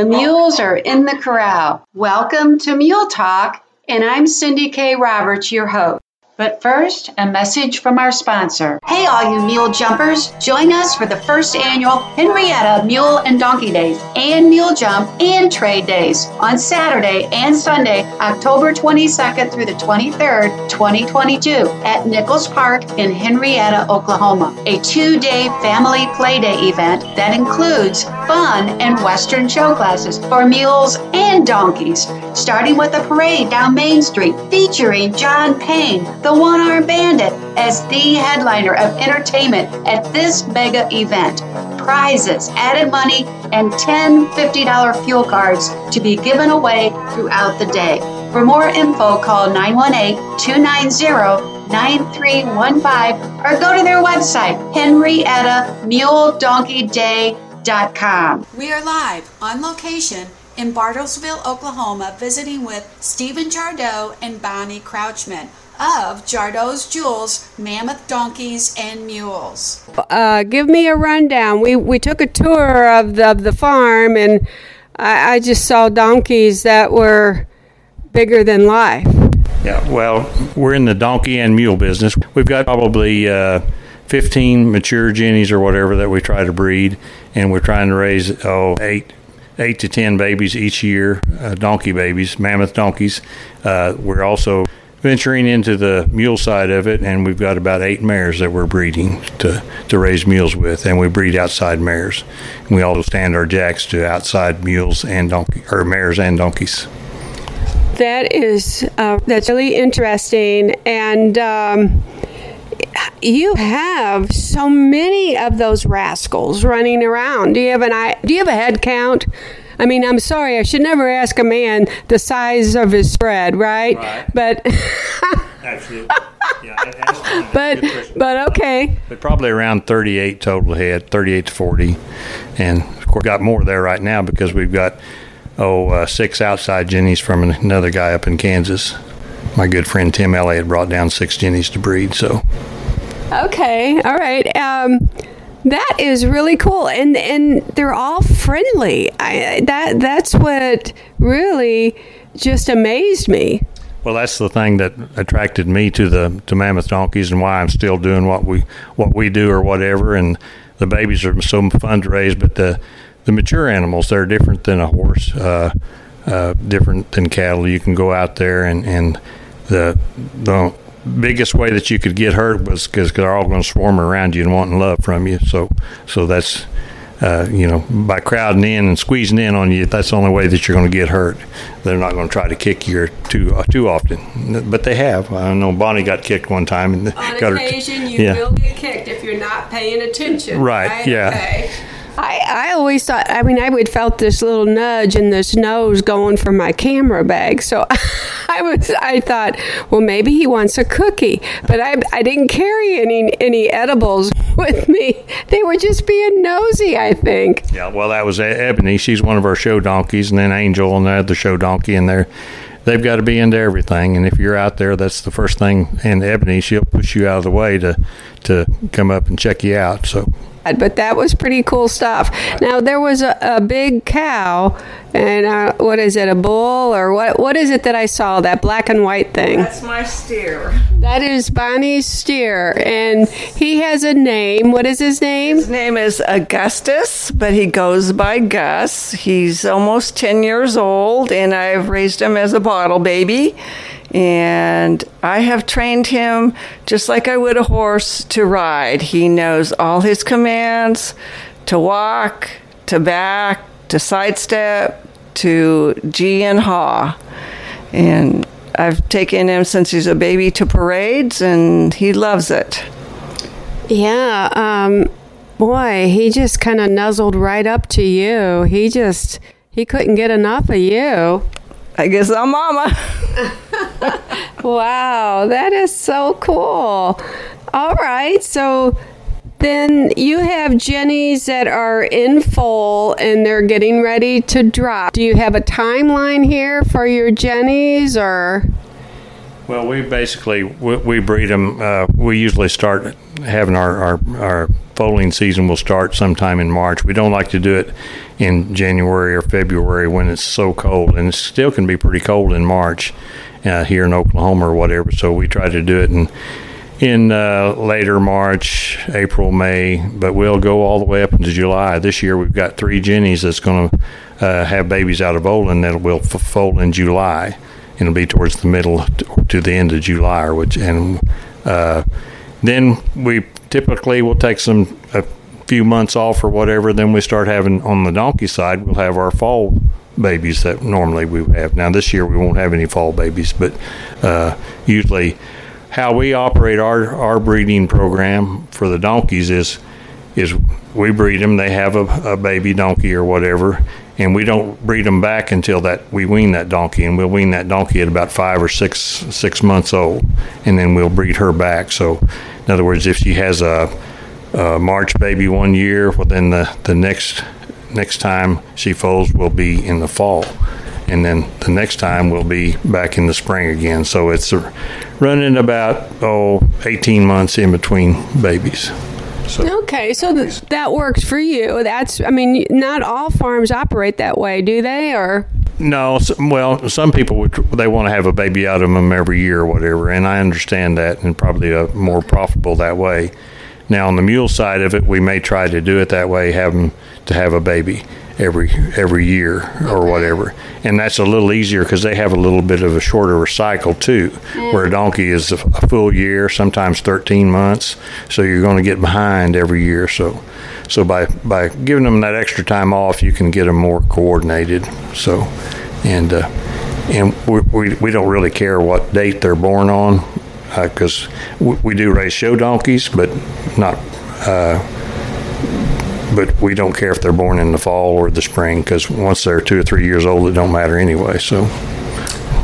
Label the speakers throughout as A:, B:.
A: The mules are in the corral. Welcome to Mule Talk, and I'm Cindy K. Roberts, your host. But first, a message from our sponsor. Hey, all you mule jumpers, join us for the first annual Henrietta Mule and Donkey Days and Mule Jump and Trade Days on Saturday and Sunday, October 22nd through the 23rd, 2022, at Nichols Park in Henrietta, Oklahoma. A two day family play day event that includes fun and Western show classes for mules and donkeys, starting with a parade down Main Street featuring John Payne, the the One Armed Bandit as the headliner of entertainment at this mega event. Prizes, added money, and 10 $50 fuel cards to be given away throughout the day. For more info, call 918 290 9315 or go to their website, Henrietta Mule Donkey henriettamuledonkeyday.com. We are live on location in Bartlesville, Oklahoma, visiting with Stephen Jardeau and Bonnie Crouchman of Jardeau's Jewels, Mammoth Donkeys and Mules.
B: Uh, give me a rundown. We, we took a tour of the, of the farm and I, I just saw donkeys that were bigger than life.
C: Yeah, well, we're in the donkey and mule business. We've got probably uh, 15 mature jennies or whatever that we try to breed, and we're trying to raise, oh, eight eight to ten babies each year, uh, donkey babies, mammoth donkeys. Uh, we're also venturing into the mule side of it, and we've got about eight mares that we're breeding to, to raise mules with, and we breed outside mares. And we also stand our jacks to outside mules and donkey or mares and donkeys.
B: That is uh, that's really interesting, and. Um, you have so many of those rascals running around. Do you have an eye do you have a head count? I mean, I'm sorry, I should never ask a man the size of his spread, right? right. But Absolutely. Yeah, but but okay.
C: But probably around 38 total head, 38 to 40, and of course got more there right now because we've got oh uh, six outside jennies from another guy up in Kansas. My good friend Tim Elliott brought down six jennies to breed. So.
B: Okay. All right. Um, that is really cool, and and they're all friendly. I, that that's what really just amazed me.
C: Well, that's the thing that attracted me to the to mammoth donkeys, and why I'm still doing what we what we do or whatever. And the babies are so fun to raise, but the the mature animals they're different than a horse, uh, uh, different than cattle. You can go out there and and the the biggest way that you could get hurt was because they're all going to swarm around you and wanting love from you. So, so that's uh, you know, by crowding in and squeezing in on you, that's the only way that you're going to get hurt. They're not going to try to kick you too uh, too often, but they have. I know Bonnie got kicked one time, and
B: on got occasion her t- you yeah. will get kicked if you're not paying attention.
C: Right? right? Yeah. Okay.
B: I, I always thought, I mean, I would felt this little nudge in this nose going for my camera bag. So I was, I thought, well, maybe he wants a cookie, but I, I didn't carry any, any edibles with me. They were just being nosy, I think.
C: Yeah. Well, that was Ebony. She's one of our show donkeys and then Angel and the other show donkey and they're, they've got to be into everything. And if you're out there, that's the first thing. And Ebony, she'll push you out of the way to to come up and check you out. So
B: but that was pretty cool stuff. Now there was a, a big cow, and uh, what is it, a bull or what? What is it that I saw? That black and white thing.
D: That's my steer.
B: That is Bonnie's steer, and he has a name. What is his name?
D: His name is Augustus, but he goes by Gus. He's almost ten years old, and I've raised him as a bottle baby. And I have trained him just like I would a horse to ride. He knows all his commands to walk, to back, to sidestep, to gee and haw. And I've taken him since he's a baby to parades, and he loves it.
B: Yeah, um, boy, he just kind of nuzzled right up to you. He just he couldn't get enough of you.
D: I guess I'm mama.
B: wow, that is so cool. All right, so then you have jennies that are in foal and they're getting ready to drop. Do you have a timeline here for your jennies or?
C: Well, we basically we, we breed them. Uh, we usually start having our, our our foaling season will start sometime in March. We don't like to do it in January or February when it's so cold, and it still can be pretty cold in March uh, here in Oklahoma or whatever. So we try to do it in in uh, later March, April, May, but we'll go all the way up into July. This year we've got three jennies that's going to uh, have babies out of Olin that will foal in July it'll be towards the middle to the end of July, or which and uh, then we typically will take some a few months off or whatever. Then we start having on the donkey side, we'll have our fall babies that normally we have. Now this year we won't have any fall babies, but uh, usually how we operate our our breeding program for the donkeys is is we breed them. They have a, a baby donkey or whatever, and we don't breed them back until that we wean that donkey, and we'll wean that donkey at about five or six six months old, and then we'll breed her back. So, in other words, if she has a, a March baby one year, well, then the the next next time she foals will be in the fall, and then the next time will be back in the spring again. So it's running about oh 18 months in between babies.
B: So okay, so th- that works for you. That's, I mean, not all farms operate that way, do they? Or
C: no, well, some people would they want to have a baby out of them every year or whatever, and I understand that, and probably a more profitable that way. Now, on the mule side of it, we may try to do it that way, have them to have a baby every every year or whatever, and that's a little easier because they have a little bit of a shorter cycle too, mm. where a donkey is a, a full year, sometimes 13 months, so you're going to get behind every year. So, so by by giving them that extra time off, you can get them more coordinated. So, and uh, and we, we, we don't really care what date they're born on because uh, we, we, do raise show donkeys, but not. Uh, but we don't care if they're born in the fall or the spring because once they're two or three years old, it don't matter anyway. So.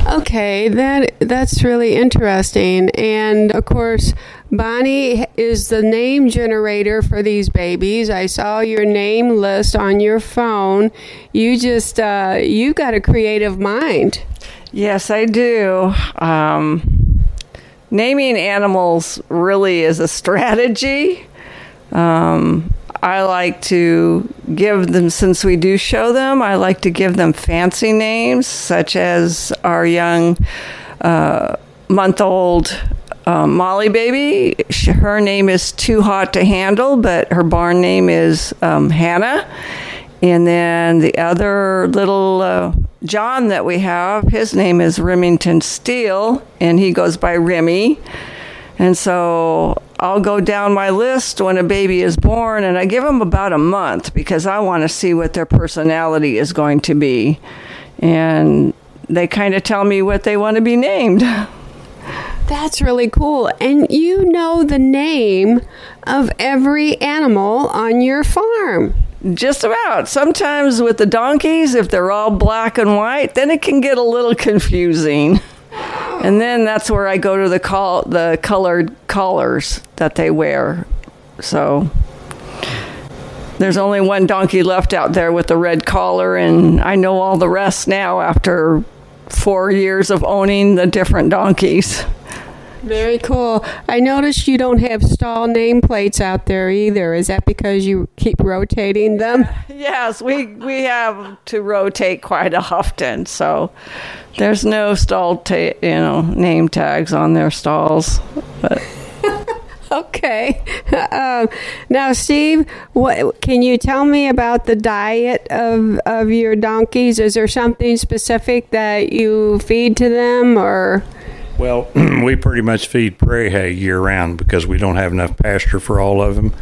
B: Okay, that that's really interesting. And of course, Bonnie is the name generator for these babies. I saw your name list on your phone. You just uh, you got a creative mind.
D: Yes, I do. Um, naming animals really is a strategy. Um, I like to give them, since we do show them, I like to give them fancy names, such as our young uh, month old uh, Molly baby. She, her name is Too Hot to Handle, but her barn name is um, Hannah. And then the other little uh, John that we have, his name is Remington Steele, and he goes by Remy. And so I'll go down my list when a baby is born and I give them about a month because I want to see what their personality is going to be. And they kind of tell me what they want to be named.
B: That's really cool. And you know the name of every animal on your farm.
D: Just about. Sometimes with the donkeys, if they're all black and white, then it can get a little confusing. And then that's where I go to the call the colored collars that they wear. So there's only one donkey left out there with the red collar, and I know all the rest now after four years of owning the different donkeys.
B: Very cool. I noticed you don't have stall nameplates out there either. Is that because you keep rotating them?
D: Yes, we we have to rotate quite often. So there's no stall, ta- you know, name tags on their stalls. But
B: okay. Uh, now, Steve, what can you tell me about the diet of of your donkeys? Is there something specific that you feed to them, or?
C: Well, we pretty much feed prairie hay year round because we don't have enough pasture for all of them.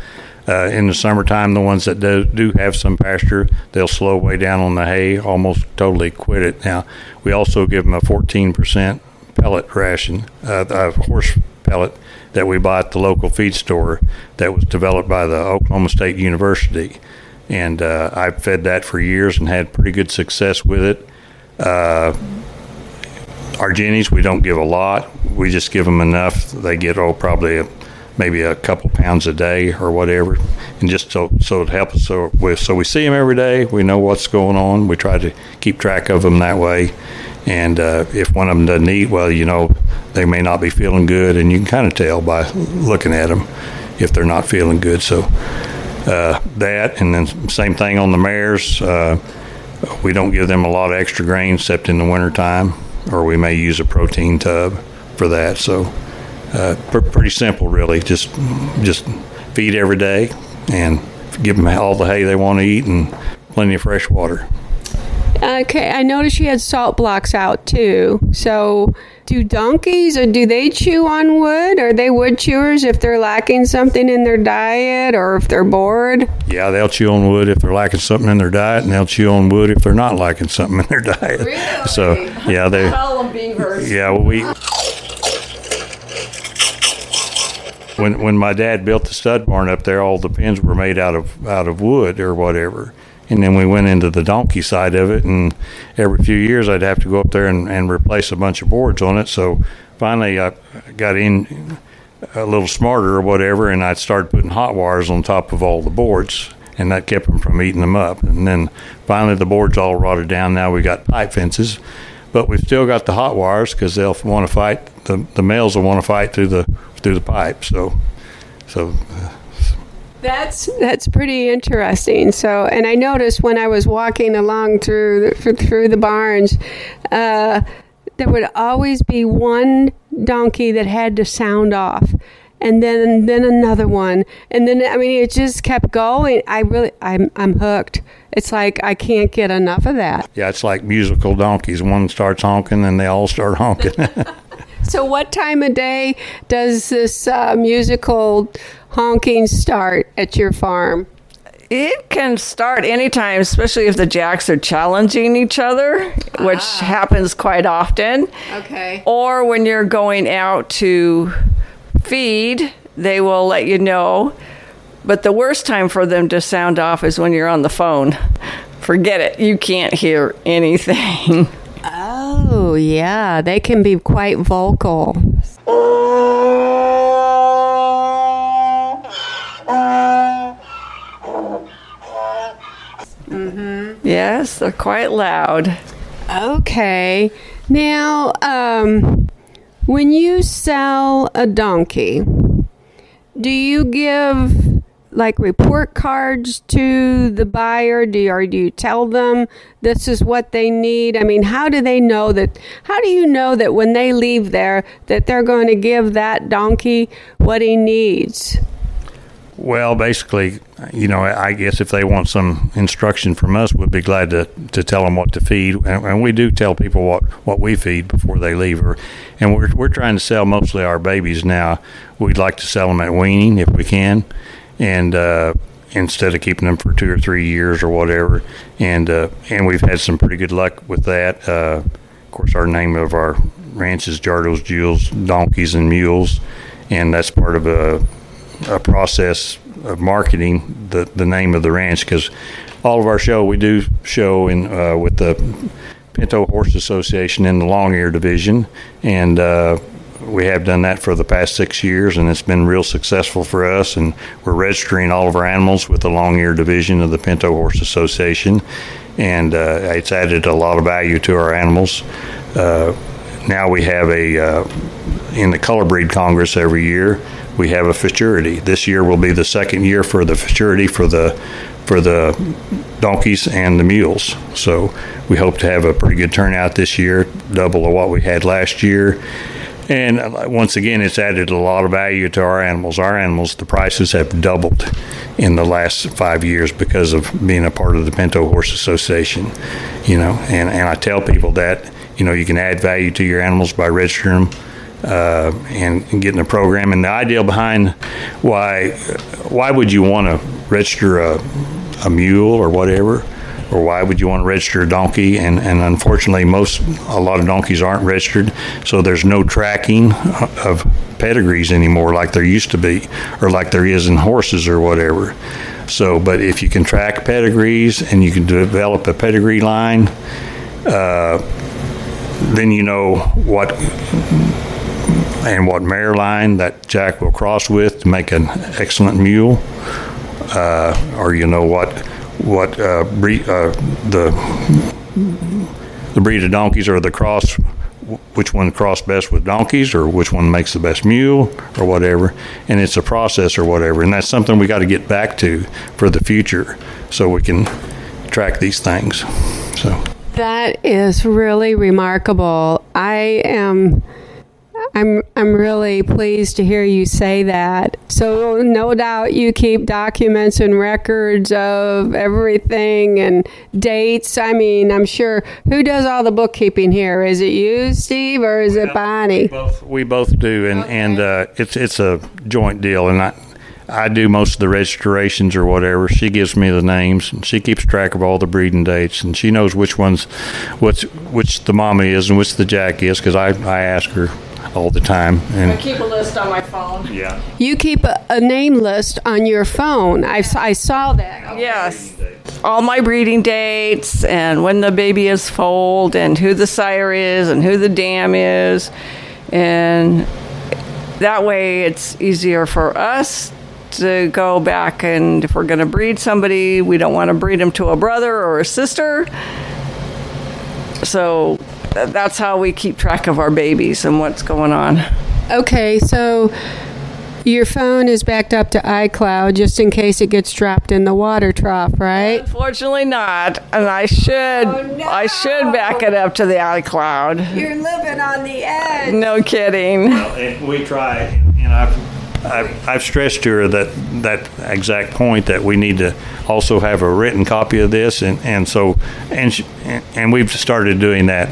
C: Uh, in the summertime, the ones that do, do have some pasture, they'll slow way down on the hay, almost totally quit it. Now, we also give them a 14% pellet ration, uh, a horse pellet that we buy at the local feed store that was developed by the Oklahoma State University. And uh, I've fed that for years and had pretty good success with it. Our jennies, we don't give a lot. We just give them enough. They get, oh, probably a maybe a couple pounds a day or whatever, and just so so it helps us. So we so we see them every day. We know what's going on. We try to keep track of them that way. And uh, if one of them doesn't eat, well, you know, they may not be feeling good, and you can kind of tell by looking at them if they're not feeling good. So uh, that, and then same thing on the mares. Uh, we don't give them a lot of extra grain except in the wintertime, or we may use a protein tub for that. So uh, pr- pretty simple, really. Just just feed every day and give them all the hay they want to eat and plenty of fresh water.
B: Okay, I noticed you had salt blocks out too. So, do donkeys or do they chew on wood? Are they wood chewers if they're lacking something in their diet or if they're bored?
C: Yeah, they'll chew on wood if they're lacking something in their diet, and they'll chew on wood if they're not lacking something in their diet.
B: Really?
C: So, yeah, they.
D: Call them beavers.
C: Yeah, well, we. When when my dad built the stud barn up there, all the pens were made out of out of wood or whatever. And then we went into the donkey side of it, and every few years I'd have to go up there and, and replace a bunch of boards on it. So finally, I got in a little smarter or whatever, and I started putting hot wires on top of all the boards, and that kept them from eating them up. And then finally, the boards all rotted down. Now we got pipe fences, but we've still got the hot wires because they'll want to fight. The, the males will want to fight through the through the pipe. So, so uh,
B: That's that's pretty interesting. So, and I noticed when I was walking along through the, through the barns, uh, there would always be one donkey that had to sound off, and then then another one, and then I mean it just kept going. I really I'm I'm hooked. It's like I can't get enough of that.
C: yeah, it's like musical donkeys. One starts honking, and they all start honking.
B: So, what time of day does this uh, musical honking start at your farm?
D: It can start anytime, especially if the jacks are challenging each other, which ah. happens quite often.
B: Okay.
D: Or when you're going out to feed, they will let you know. But the worst time for them to sound off is when you're on the phone. Forget it, you can't hear anything.
B: Oh, yeah, they can be quite vocal. Oh.
D: Yes, they're quite loud.
B: Okay. Now, um, when you sell a donkey, do you give like report cards to the buyer? Do you, or do you tell them this is what they need? I mean, how do they know that? How do you know that when they leave there that they're going to give that donkey what he needs?
C: Well, basically, you know, I guess if they want some instruction from us, we'd be glad to, to tell them what to feed, and, and we do tell people what, what we feed before they leave. Or, and we're we're trying to sell mostly our babies now. We'd like to sell them at weaning if we can, and uh, instead of keeping them for two or three years or whatever. And uh, and we've had some pretty good luck with that. Uh, of course, our name of our ranch is Jardo's Jewels Donkeys and Mules, and that's part of a a process of marketing the, the name of the ranch because all of our show we do show in uh, with the Pinto Horse Association in the long ear division. And uh, we have done that for the past six years and it's been real successful for us. And we're registering all of our animals with the long ear division of the Pinto Horse Association. And uh, it's added a lot of value to our animals. Uh, now we have a uh, in the color breed congress every year we have a futurity. This year will be the second year for the futurity for the for the donkeys and the mules. So we hope to have a pretty good turnout this year, double of what we had last year. And uh, once again, it's added a lot of value to our animals. Our animals, the prices have doubled in the last five years because of being a part of the Pinto Horse Association. You know, and, and I tell people that, you know, you can add value to your animals by registering them uh, and, and, getting a program. And the idea behind why why would you want to register a, a mule or whatever, or why would you want to register a donkey? And, and unfortunately, most a lot of donkeys aren't registered, so there's no tracking of pedigrees anymore like there used to be, or like there is in horses or whatever. So, but if you can track pedigrees and you can develop a pedigree line, uh, then you know what and what mare line that Jack will cross with to make an excellent mule, uh, or you know what what uh, breed, uh, the the breed of donkeys or the cross which one cross best with donkeys or which one makes the best mule or whatever. And it's a process or whatever. And that's something we got to get back to for the future so we can track these things. So
B: that is really remarkable. I am I'm I'm really pleased to hear you say that. So no doubt you keep documents and records of everything and dates. I mean, I'm sure who does all the bookkeeping here? Is it you, Steve, or is it Bonnie?
C: We both, we both do, and okay. and uh, it's it's a joint deal, and I. I do most of the registrations or whatever. She gives me the names, and she keeps track of all the breeding dates, and she knows which ones, what's which the mommy is and which the jack is, because I I ask her all the time.
D: And I keep a list on my phone.
C: Yeah.
B: You keep a, a name list on your phone. I, I saw that.
D: Yes. All my breeding dates and when the baby is foaled and who the sire is and who the dam is. And that way it's easier for us to go back and if we're going to breed somebody, we don't want to breed them to a brother or a sister. So that's how we keep track of our babies and what's going on.
B: Okay, so your phone is backed up to iCloud just in case it gets dropped in the water trough, right?
D: Unfortunately not. And I should oh, no. I should back it up to the iCloud.
B: You're living on the edge.
D: No kidding.
C: Well, we try, and I've I've, I've stressed to her that that exact point that we need to also have a written copy of this, and, and so and she, and we've started doing that.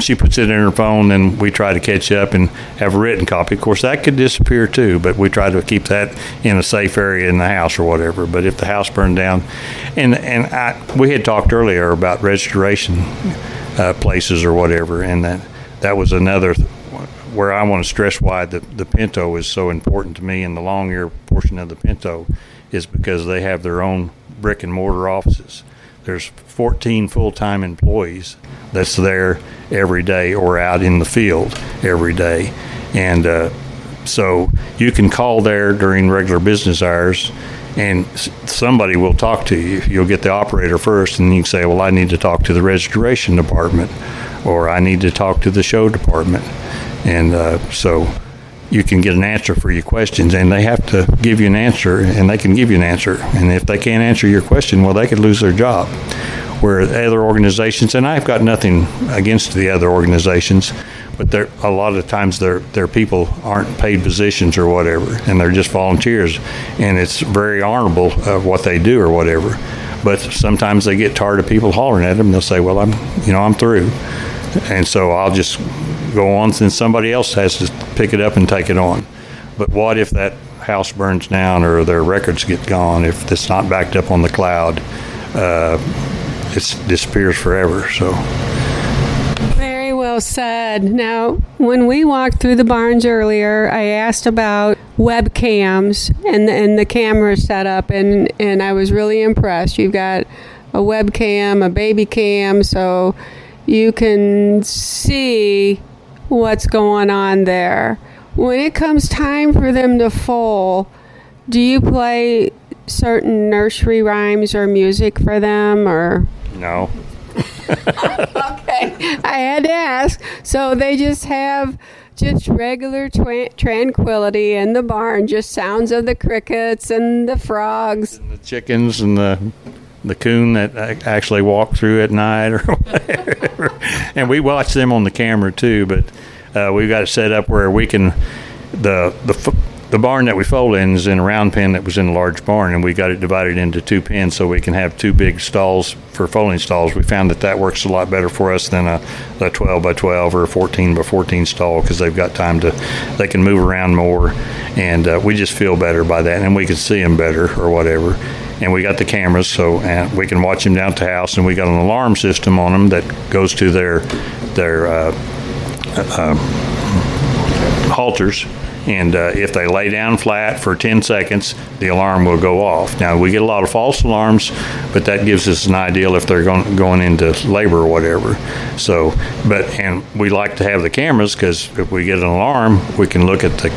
C: She puts it in her phone, and we try to catch up and have a written copy. Of course, that could disappear too, but we try to keep that in a safe area in the house or whatever. But if the house burned down, and and I, we had talked earlier about restoration uh, places or whatever, and that that was another where I want to stress why the, the Pinto is so important to me and the long ear portion of the Pinto is because they have their own brick and mortar offices. There's 14 full time employees that's there every day or out in the field every day. And uh, so you can call there during regular business hours and somebody will talk to you. You'll get the operator first, and you can say, Well, I need to talk to the registration department, or I need to talk to the show department and uh, so you can get an answer for your questions, and they have to give you an answer, and they can give you an answer. And if they can't answer your question, well, they could lose their job. Where other organizations, and I've got nothing against the other organizations, but there a lot of times their their people aren't paid positions or whatever, and they're just volunteers, and it's very honorable of what they do or whatever. But sometimes they get tired of people hollering at them. They'll say, "Well, I'm, you know, I'm through," and so I'll just go on, then somebody else has to pick it up and take it on. But what if that house burns down or their records get gone? If it's not backed up on the cloud, uh, it disappears forever. So.
B: Very well said. Now, when we walked through the barns earlier, I asked about webcams and and the camera setup, and and I was really impressed. You've got a webcam, a baby cam, so you can see what's going on there. When it comes time for them to foal, do you play certain nursery rhymes or music for them or?
C: No.
B: Okay. I had to ask. So they just have just regular tra- tranquility in the barn just sounds of the crickets and the frogs.
C: And the chickens and the the coon that actually walked through at night or whatever and we watch them on the camera too but uh, we've got it set up where we can the the the barn that we fold in is in a round pen that was in a large barn, and we got it divided into two pens so we can have two big stalls for foaling stalls. We found that that works a lot better for us than a, a 12 by 12 or a 14 by 14 stall because they've got time to, they can move around more, and uh, we just feel better by that, and we can see them better or whatever. And we got the cameras, so we can watch them down at the house, and we got an alarm system on them that goes to their their uh, uh, halters and uh, if they lay down flat for 10 seconds, the alarm will go off. Now, we get a lot of false alarms, but that gives us an idea if they're going, going into labor or whatever. So, but, and we like to have the cameras because if we get an alarm, we can look at the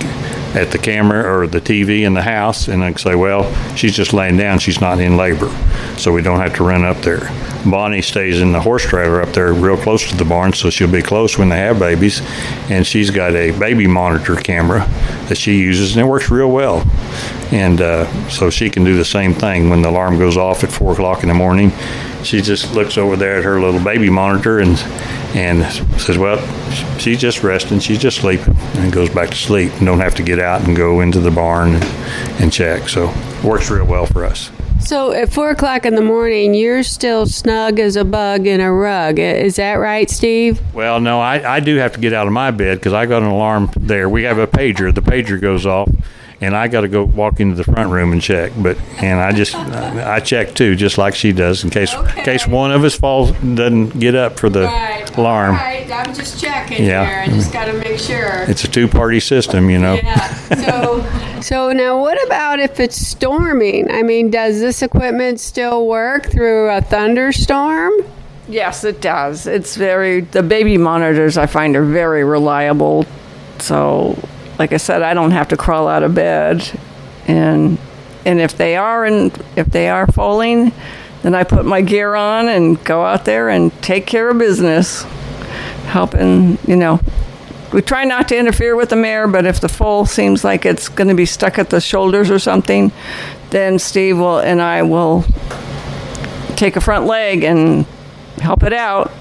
C: at the camera or the TV in the house, and I can say, well, she's just laying down, she's not in labor, so we don't have to run up there. Bonnie stays in the horse trailer up there, real close to the barn, so she'll be close when they have babies, and she's got a baby monitor camera that she uses, and it works real well. And uh, so she can do the same thing when the alarm goes off at four o'clock in the morning. She just looks over there at her little baby monitor and and says, "Well, she's just resting. She's just sleeping," and goes back to sleep. And don't have to get out and go into the barn and, and check. So works real well for us.
B: So at four o'clock in the morning, you're still snug as a bug in a rug. Is that right, Steve?
C: Well, no, I, I do have to get out of my bed because I got an alarm there. We have a pager. The pager goes off and I got to go walk into the front room and check. But and I just I check too, just like she does, in case okay. in case one of us falls doesn't get up for the right. alarm.
B: All right, I'm just checking yeah. here. I just got to make sure.
C: It's a two-party system, you know.
B: Yeah. So so now, what about if it's storming? I mean, does this equipment still work through a thunderstorm?
D: Yes, it does. It's very the baby monitors I find are very reliable. So like I said, I don't have to crawl out of bed, and and if they are and if they are foaling, then I put my gear on and go out there and take care of business, helping. You know, we try not to interfere with the mare, but if the foal seems like it's going to be stuck at the shoulders or something, then Steve will and I will take a front leg and help it out.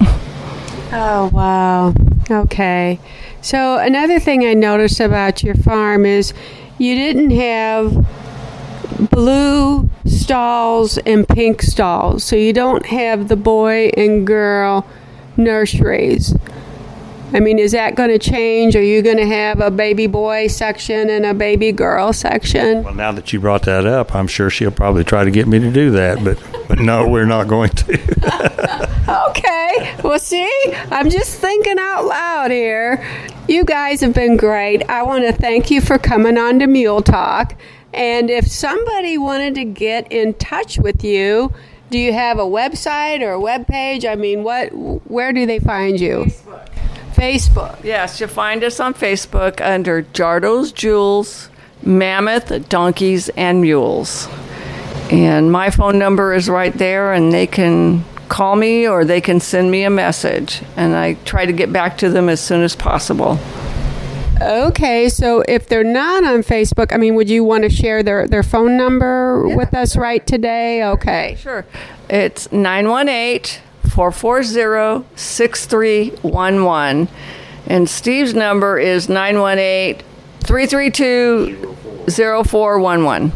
B: Oh wow. Okay. So, another thing I noticed about your farm is you didn't have blue stalls and pink stalls. So, you don't have the boy and girl nurseries. I mean, is that going to change? Are you going to have a baby boy section and a baby girl section?
C: Well, now that you brought that up, I'm sure she'll probably try to get me to do that, but but no, we're not going
B: to. okay. Well, see, I'm just thinking out loud here. You guys have been great. I want to thank you for coming on to Mule Talk. And if somebody wanted to get in touch with you, do you have a website or a web page? I mean, what? Where do they find you?
D: Facebook.
B: Facebook.
D: Yes, you'll find us on Facebook under Jardo's Jewels, Mammoth, Donkeys, and Mules. And my phone number is right there, and they can call me or they can send me a message. And I try to get back to them as soon as possible.
B: Okay, so if they're not on Facebook, I mean, would you want to share their, their phone number yeah. with us right today? Okay.
D: Sure. It's 918 440 6311. And Steve's number is 918 332 0411.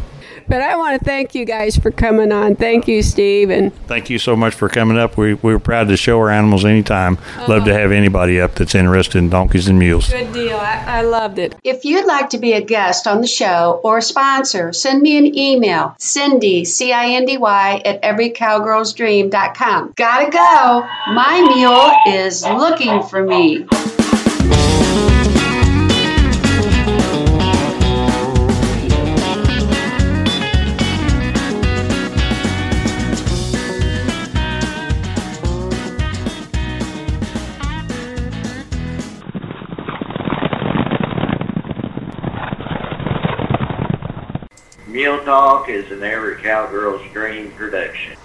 B: But I want to thank you guys for coming on. Thank you, Steve. And
C: thank you so much for coming up. We, we're proud to show our animals anytime. Uh-huh. Love to have anybody up that's interested in donkeys and mules.
B: Good deal. I, I loved it.
A: If you'd like to be a guest on the show or a sponsor, send me an email, Cindy, C I N D Y, at everycowgirlsdream.com. Gotta go. My mule is looking for me.
E: Talk is an Every Cowgirl's Dream production.